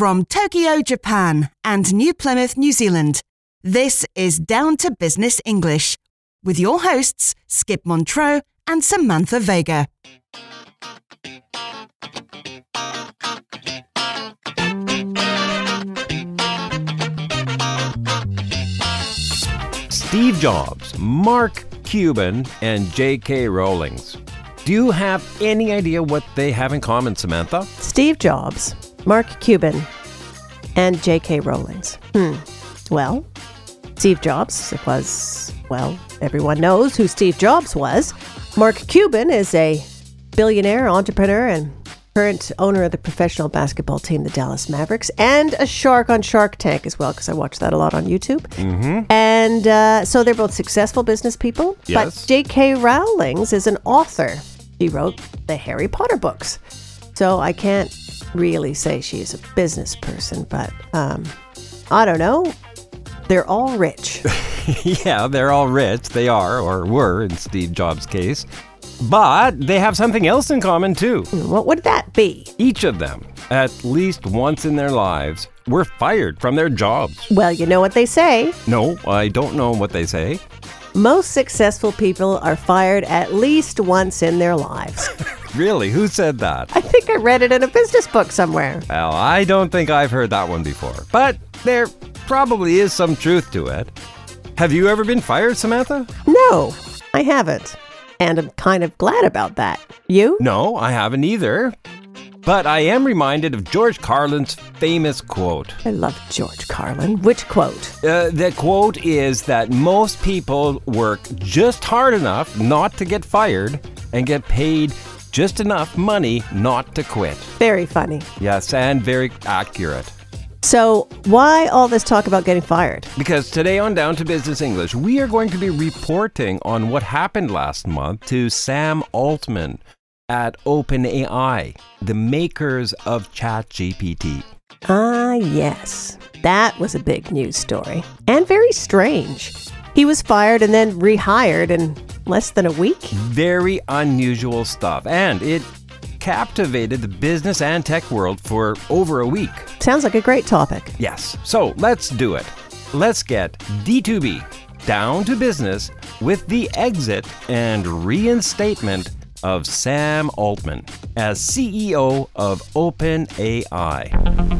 From Tokyo, Japan and New Plymouth, New Zealand, this is Down to Business English with your hosts, Skip Montreux and Samantha Vega. Steve Jobs, Mark Cuban, and J.K. Rowlings. Do you have any idea what they have in common, Samantha? Steve Jobs, Mark Cuban, and J.K. Rowlings. Hmm. Well, Steve Jobs was, well, everyone knows who Steve Jobs was. Mark Cuban is a billionaire, entrepreneur, and current owner of the professional basketball team, the Dallas Mavericks, and a shark on Shark Tank as well, because I watch that a lot on YouTube. Mm-hmm. And uh, so they're both successful business people. Yes. But J.K. Rowlings is an author. She wrote the Harry Potter books. So I can't really say she's a business person, but um, I don't know. They're all rich. yeah, they're all rich. They are, or were in Steve Jobs' case. But they have something else in common, too. what would that be? Each of them, at least once in their lives, were fired from their jobs. Well, you know what they say. No, I don't know what they say. Most successful people are fired at least once in their lives. Really? Who said that? I think I read it in a business book somewhere. Well, I don't think I've heard that one before. But there probably is some truth to it. Have you ever been fired, Samantha? No, I haven't. And I'm kind of glad about that. You? No, I haven't either. But I am reminded of George Carlin's famous quote. I love George Carlin. Which quote? Uh, the quote is that most people work just hard enough not to get fired and get paid just enough money not to quit. Very funny. Yes, and very accurate. So, why all this talk about getting fired? Because today on Down to Business English, we are going to be reporting on what happened last month to Sam Altman at OpenAI, the makers of ChatGPT. Ah, yes. That was a big news story. And very strange. He was fired and then rehired in less than a week. Very unusual stuff, and it captivated the business and tech world for over a week. Sounds like a great topic. Yes, so let's do it. Let's get D2B down to business with the exit and reinstatement of Sam Altman as CEO of OpenAI.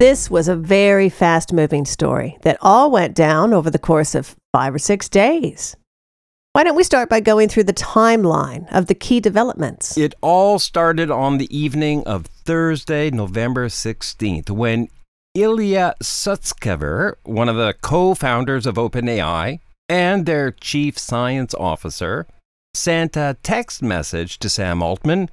This was a very fast moving story that all went down over the course of five or six days. Why don't we start by going through the timeline of the key developments? It all started on the evening of Thursday, November 16th, when Ilya Sutskever, one of the co founders of OpenAI and their chief science officer, sent a text message to Sam Altman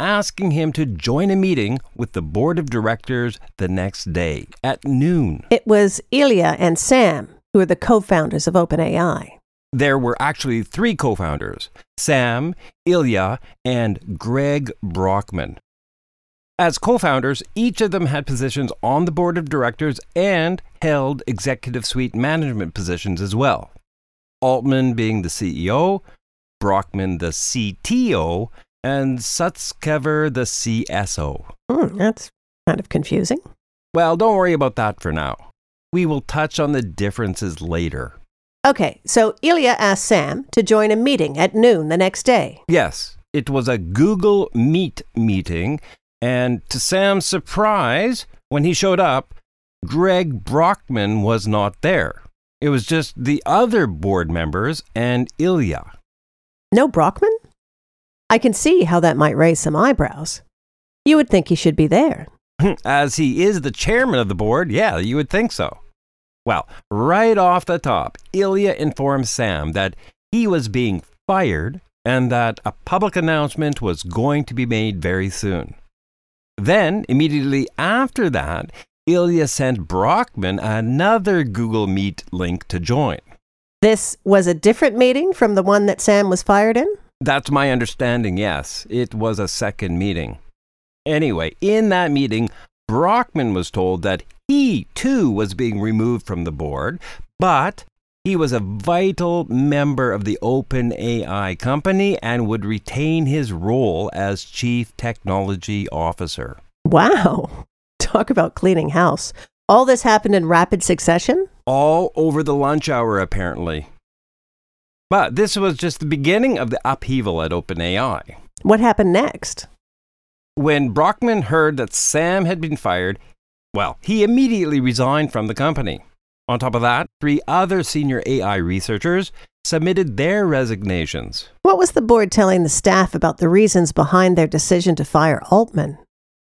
asking him to join a meeting with the board of directors the next day at noon. It was Ilya and Sam who are the co founders of OpenAI. There were actually three co founders Sam, Ilya, and Greg Brockman. As co founders, each of them had positions on the board of directors and held executive suite management positions as well. Altman being the CEO, Brockman the CTO, and Sutskever the CSO. Hmm, that's kind of confusing. Well, don't worry about that for now. We will touch on the differences later. Okay, so Ilya asked Sam to join a meeting at noon the next day. Yes, it was a Google Meet meeting, and to Sam's surprise, when he showed up, Greg Brockman was not there. It was just the other board members and Ilya. No Brockman? I can see how that might raise some eyebrows. You would think he should be there. As he is the chairman of the board, yeah, you would think so. Well, right off the top, Ilya informed Sam that he was being fired and that a public announcement was going to be made very soon. Then, immediately after that, Ilya sent Brockman another Google Meet link to join. This was a different meeting from the one that Sam was fired in? That's my understanding, yes. It was a second meeting. Anyway, in that meeting, Brockman was told that he too was being removed from the board, but He was a vital member of the OpenAI company and would retain his role as chief technology officer. Wow. Talk about cleaning house. All this happened in rapid succession? All over the lunch hour, apparently. But this was just the beginning of the upheaval at OpenAI. What happened next? When Brockman heard that Sam had been fired, well, he immediately resigned from the company. On top of that, three other senior AI researchers submitted their resignations. What was the board telling the staff about the reasons behind their decision to fire Altman?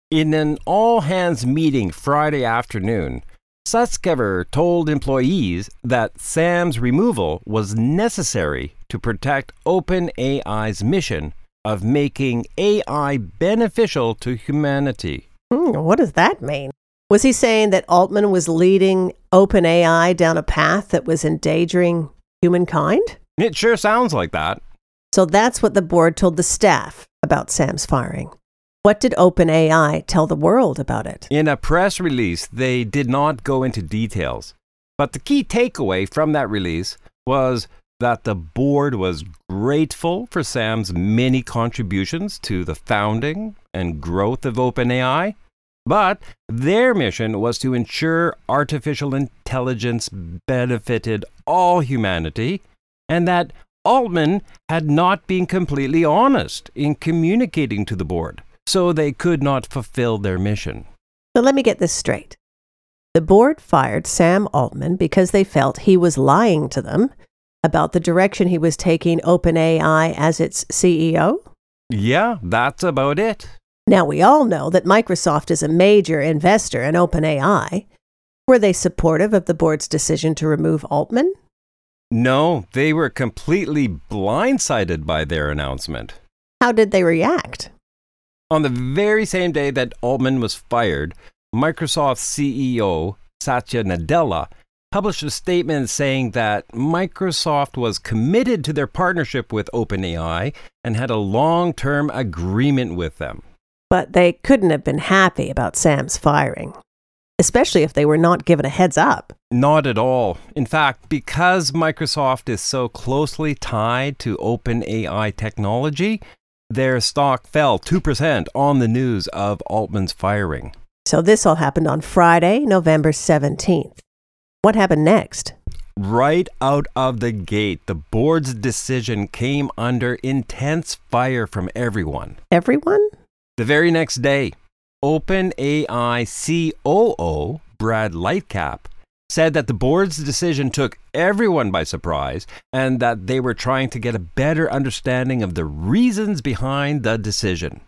In an all hands meeting Friday afternoon, Sutskever told employees that Sam's removal was necessary to protect OpenAI's mission of making AI beneficial to humanity. Hmm, what does that mean? Was he saying that Altman was leading OpenAI down a path that was endangering humankind? It sure sounds like that. So that's what the board told the staff about Sam's firing. What did OpenAI tell the world about it? In a press release, they did not go into details. But the key takeaway from that release was that the board was grateful for Sam's many contributions to the founding and growth of OpenAI, but their mission was to ensure artificial intelligence benefited all humanity and that Altman had not been completely honest in communicating to the board, so they could not fulfill their mission. So let me get this straight. The board fired Sam Altman because they felt he was lying to them about the direction he was taking OpenAI as its CEO? Yeah, that's about it. Now, we all know that Microsoft is a major investor in OpenAI. Were they supportive of the board's decision to remove Altman? No, they were completely blindsided by their announcement. How did they react? On the very same day that Altman was fired, Microsoft CEO Satya Nadella published a statement saying that Microsoft was committed to their partnership with OpenAI and had a long term agreement with them. But they couldn't have been happy about Sam's firing, especially if they were not given a heads up. Not at all. In fact, because Microsoft is so closely tied to OpenAI technology, their stock fell 2% on the news of Altman's firing. So this all happened on Friday, November 17th. What happened next? Right out of the gate, the board's decision came under intense fire from everyone. Everyone? The very next day, OpenAI COO Brad Lightcap said that the board's decision took everyone by surprise and that they were trying to get a better understanding of the reasons behind the decision.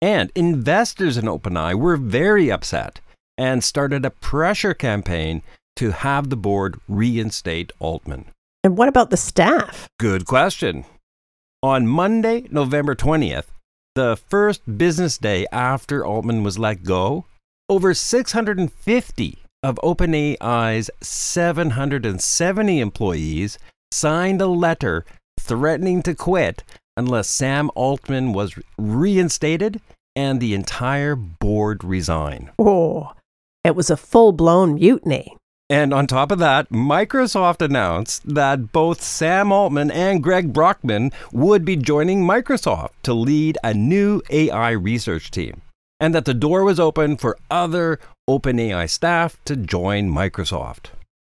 And investors in OpenAI were very upset and started a pressure campaign to have the board reinstate Altman. And what about the staff? Good question. On Monday, November 20th, the first business day after Altman was let go, over 650 of OpenAI's 770 employees signed a letter threatening to quit unless Sam Altman was reinstated and the entire board resign. Oh, it was a full blown mutiny. And on top of that, Microsoft announced that both Sam Altman and Greg Brockman would be joining Microsoft to lead a new AI research team, and that the door was open for other OpenAI staff to join Microsoft.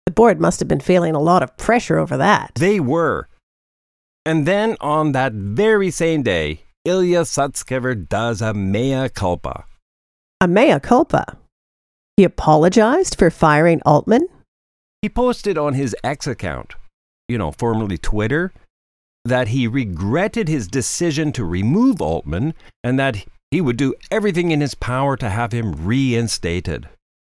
The board must have been feeling a lot of pressure over that. They were. And then on that very same day, Ilya Sutskever does a mea culpa. A mea culpa. He apologized for firing Altman? He posted on his X account, you know, formerly Twitter, that he regretted his decision to remove Altman and that he would do everything in his power to have him reinstated.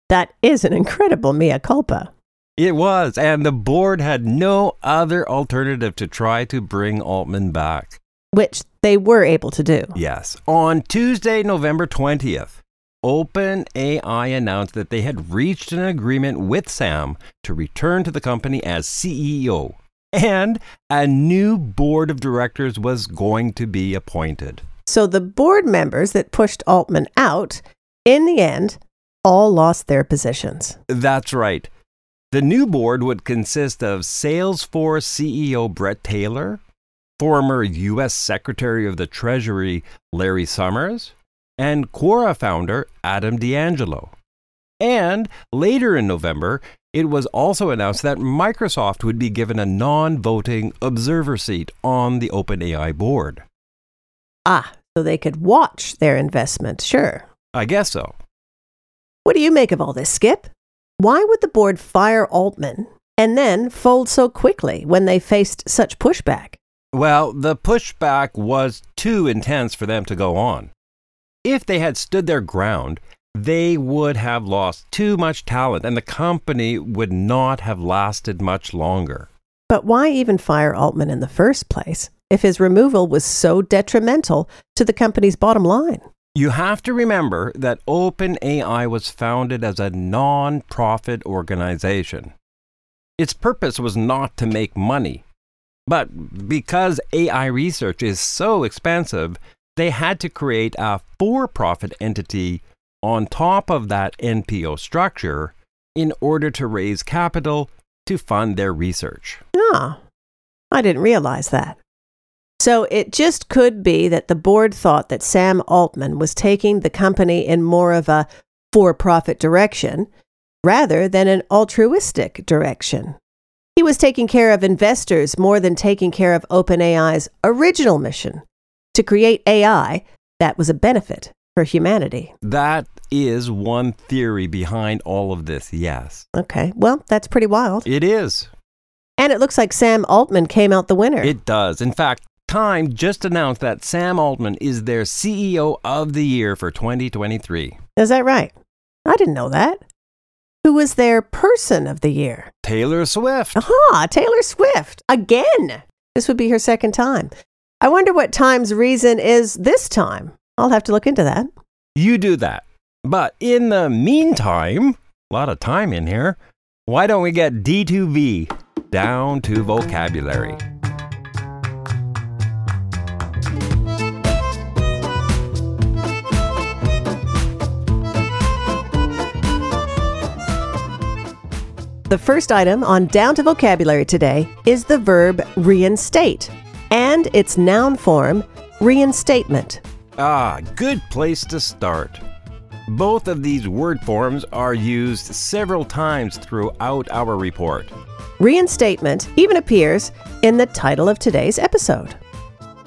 That is an incredible mea culpa. It was, and the board had no other alternative to try to bring Altman back. Which they were able to do. Yes. On Tuesday, November 20th, OpenAI announced that they had reached an agreement with Sam to return to the company as CEO, and a new board of directors was going to be appointed. So the board members that pushed Altman out, in the end, all lost their positions. That's right. The new board would consist of Salesforce CEO Bret Taylor, former U.S. Secretary of the Treasury Larry Summers, and Quora founder Adam D'Angelo. And later in November, it was also announced that Microsoft would be given a non voting observer seat on the OpenAI board. Ah, so they could watch their investment, sure. I guess so. What do you make of all this, Skip? Why would the board fire Altman and then fold so quickly when they faced such pushback? Well, the pushback was too intense for them to go on. If they had stood their ground, they would have lost too much talent and the company would not have lasted much longer. But why even fire Altman in the first place if his removal was so detrimental to the company's bottom line? You have to remember that OpenAI was founded as a non profit organization. Its purpose was not to make money. But because AI research is so expensive, they had to create a for profit entity on top of that NPO structure in order to raise capital to fund their research. Ah, I didn't realize that. So it just could be that the board thought that Sam Altman was taking the company in more of a for profit direction rather than an altruistic direction. He was taking care of investors more than taking care of OpenAI's original mission to create AI that was a benefit for humanity. That is one theory behind all of this, yes. Okay, well, that's pretty wild. It is. And it looks like Sam Altman came out the winner. It does. In fact, Time just announced that Sam Altman is their CEO of the year for 2023. Is that right? I didn't know that. Who was their person of the year? Taylor Swift. Aha, Taylor Swift. Again. This would be her second time. I wonder what Time's reason is this time. I'll have to look into that. You do that. But in the meantime, a lot of time in here, why don't we get D2V down to vocabulary? The first item on Down to Vocabulary today is the verb reinstate and its noun form, reinstatement. Ah, good place to start. Both of these word forms are used several times throughout our report. Reinstatement even appears in the title of today's episode.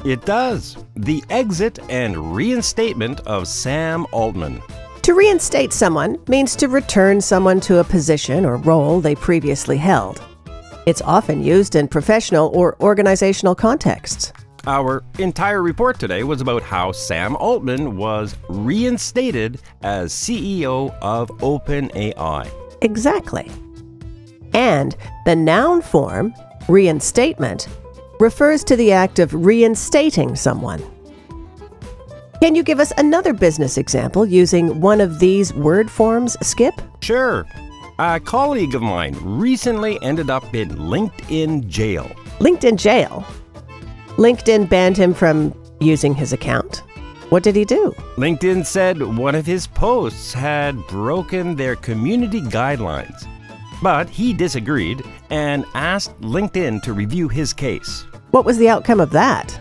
It does. The exit and reinstatement of Sam Altman. To reinstate someone means to return someone to a position or role they previously held. It's often used in professional or organizational contexts. Our entire report today was about how Sam Altman was reinstated as CEO of OpenAI. Exactly. And the noun form, reinstatement, refers to the act of reinstating someone. Can you give us another business example using one of these word forms, Skip? Sure. A colleague of mine recently ended up in LinkedIn jail. LinkedIn jail. LinkedIn banned him from using his account. What did he do? LinkedIn said one of his posts had broken their community guidelines. But he disagreed and asked LinkedIn to review his case. What was the outcome of that?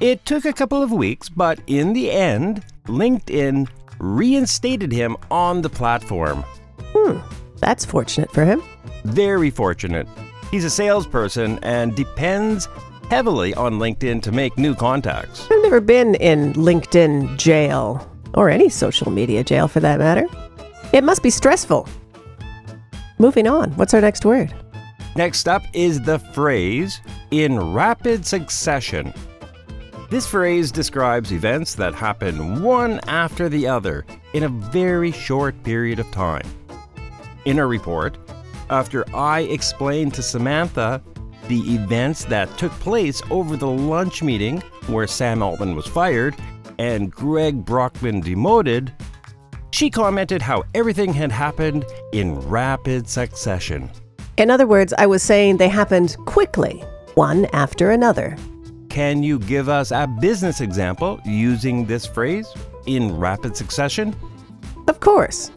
It took a couple of weeks, but in the end, LinkedIn reinstated him on the platform. Hmm, that's fortunate for him. Very fortunate. He's a salesperson and depends heavily on LinkedIn to make new contacts. I've never been in LinkedIn jail, or any social media jail for that matter. It must be stressful. Moving on, what's our next word? Next up is the phrase in rapid succession. This phrase describes events that happen one after the other in a very short period of time. In a report, after I explained to Samantha the events that took place over the lunch meeting where Sam Altman was fired and Greg Brockman demoted, she commented how everything had happened in rapid succession. In other words, I was saying they happened quickly, one after another. Can you give us a business example using this phrase in rapid succession? Of course.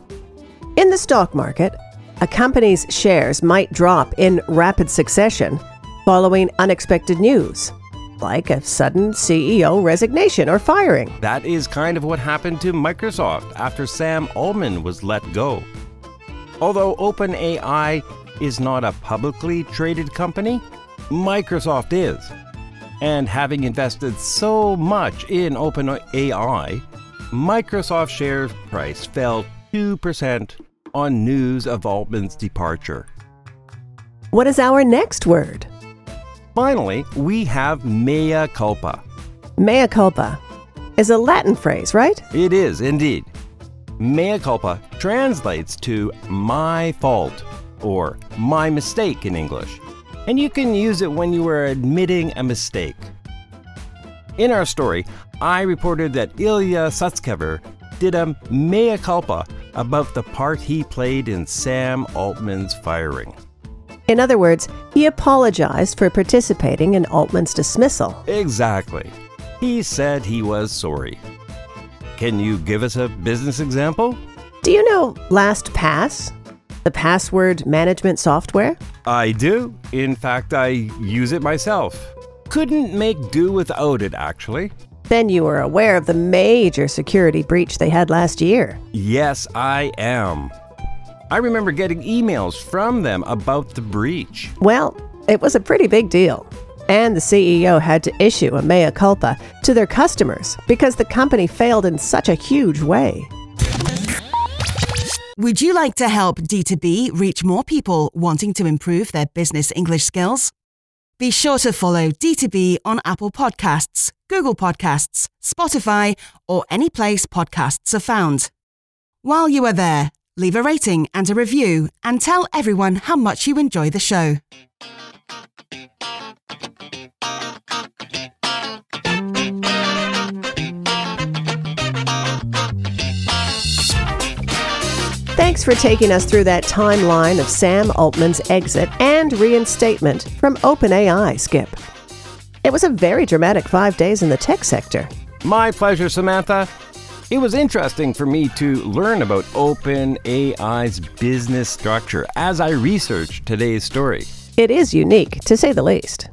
In the stock market, a company's shares might drop in rapid succession following unexpected news, like a sudden CEO resignation or firing. That is kind of what happened to Microsoft after Sam Altman was let go. Although OpenAI is not a publicly traded company, Microsoft is. And having invested so much in OpenAI, Microsoft share price fell 2% on news of Altman's departure. What is our next word? Finally, we have mea culpa. Mea culpa is a Latin phrase, right? It is indeed. Mea culpa translates to my fault or my mistake in English, and you can use it when you are admitting a mistake. In our story, I reported that Ilya Sutskever did a mea culpa about the part he played in Sam Altman's firing. In other words, he apologized for participating in Altman's dismissal. Exactly. He said he was sorry. Can you give us a business example? Do you know LastPass? The password management software? I do. In fact, I use it myself. Couldn't make do without it, actually. Then you are aware of the major security breach they had last year. Yes, I am. I remember getting emails from them about the breach. Well, it was a pretty big deal. And the CEO had to issue a mea culpa to their customers because the company failed in such a huge way. Would you like to help D2B reach more people wanting to improve their business English skills? Be sure to follow D2B on Apple Podcasts, Google Podcasts, Spotify, or any place podcasts are found. While you are there, leave a rating and a review and tell everyone how much you enjoy the show. Thanks for taking us through that timeline of Sam Altman's exit and reinstatement from OpenAI, Skip. It was a very dramatic five days in the tech sector. My pleasure, Samantha. It was interesting for me to learn about OpenAI's business structure as I researched today's story. It is unique, to say the least.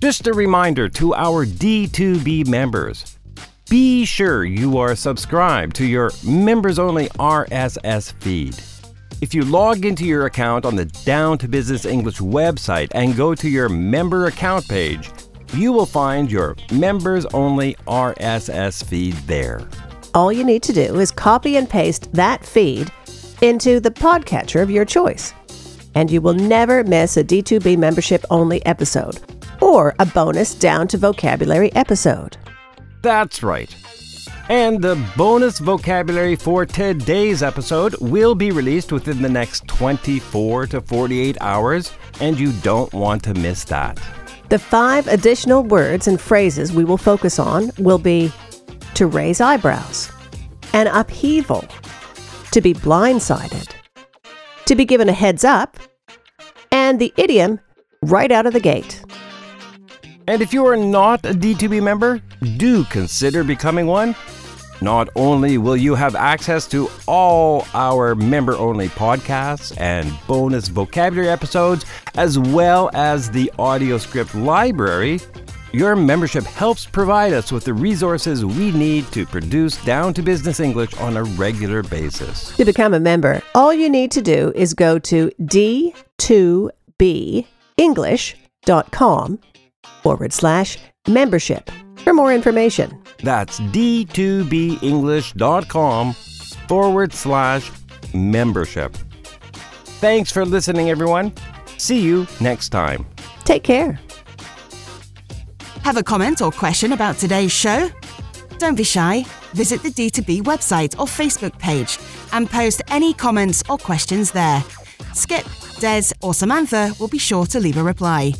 Just a reminder to our D2B members be sure you are subscribed to your members only RSS feed. If you log into your account on the Down to Business English website and go to your member account page, you will find your members only RSS feed there. All you need to do is copy and paste that feed into the podcatcher of your choice, and you will never miss a D2B membership only episode or a bonus down to vocabulary episode. That's right. And the bonus vocabulary for today's episode will be released within the next 24 to 48 hours, and you don't want to miss that. The five additional words and phrases we will focus on will be to raise eyebrows, an upheaval, to be blindsided, to be given a heads up, and the idiom right out of the gate. And if you are not a D2B member, do consider becoming one. Not only will you have access to all our member only podcasts and bonus vocabulary episodes, as well as the audio script library, your membership helps provide us with the resources we need to produce down to business English on a regular basis. To become a member, all you need to do is go to d2benglish.com forward slash membership more information. That's d2benglish.com forward slash membership. Thanks for listening, everyone. See you next time. Take care. Have a comment or question about today's show? Don't be shy. Visit the D2B website or Facebook page and post any comments or questions there. Skip, Dez, or Samantha will be sure to leave a reply.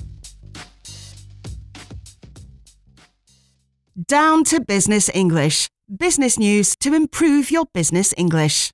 Down to Business English. Business news to improve your business English.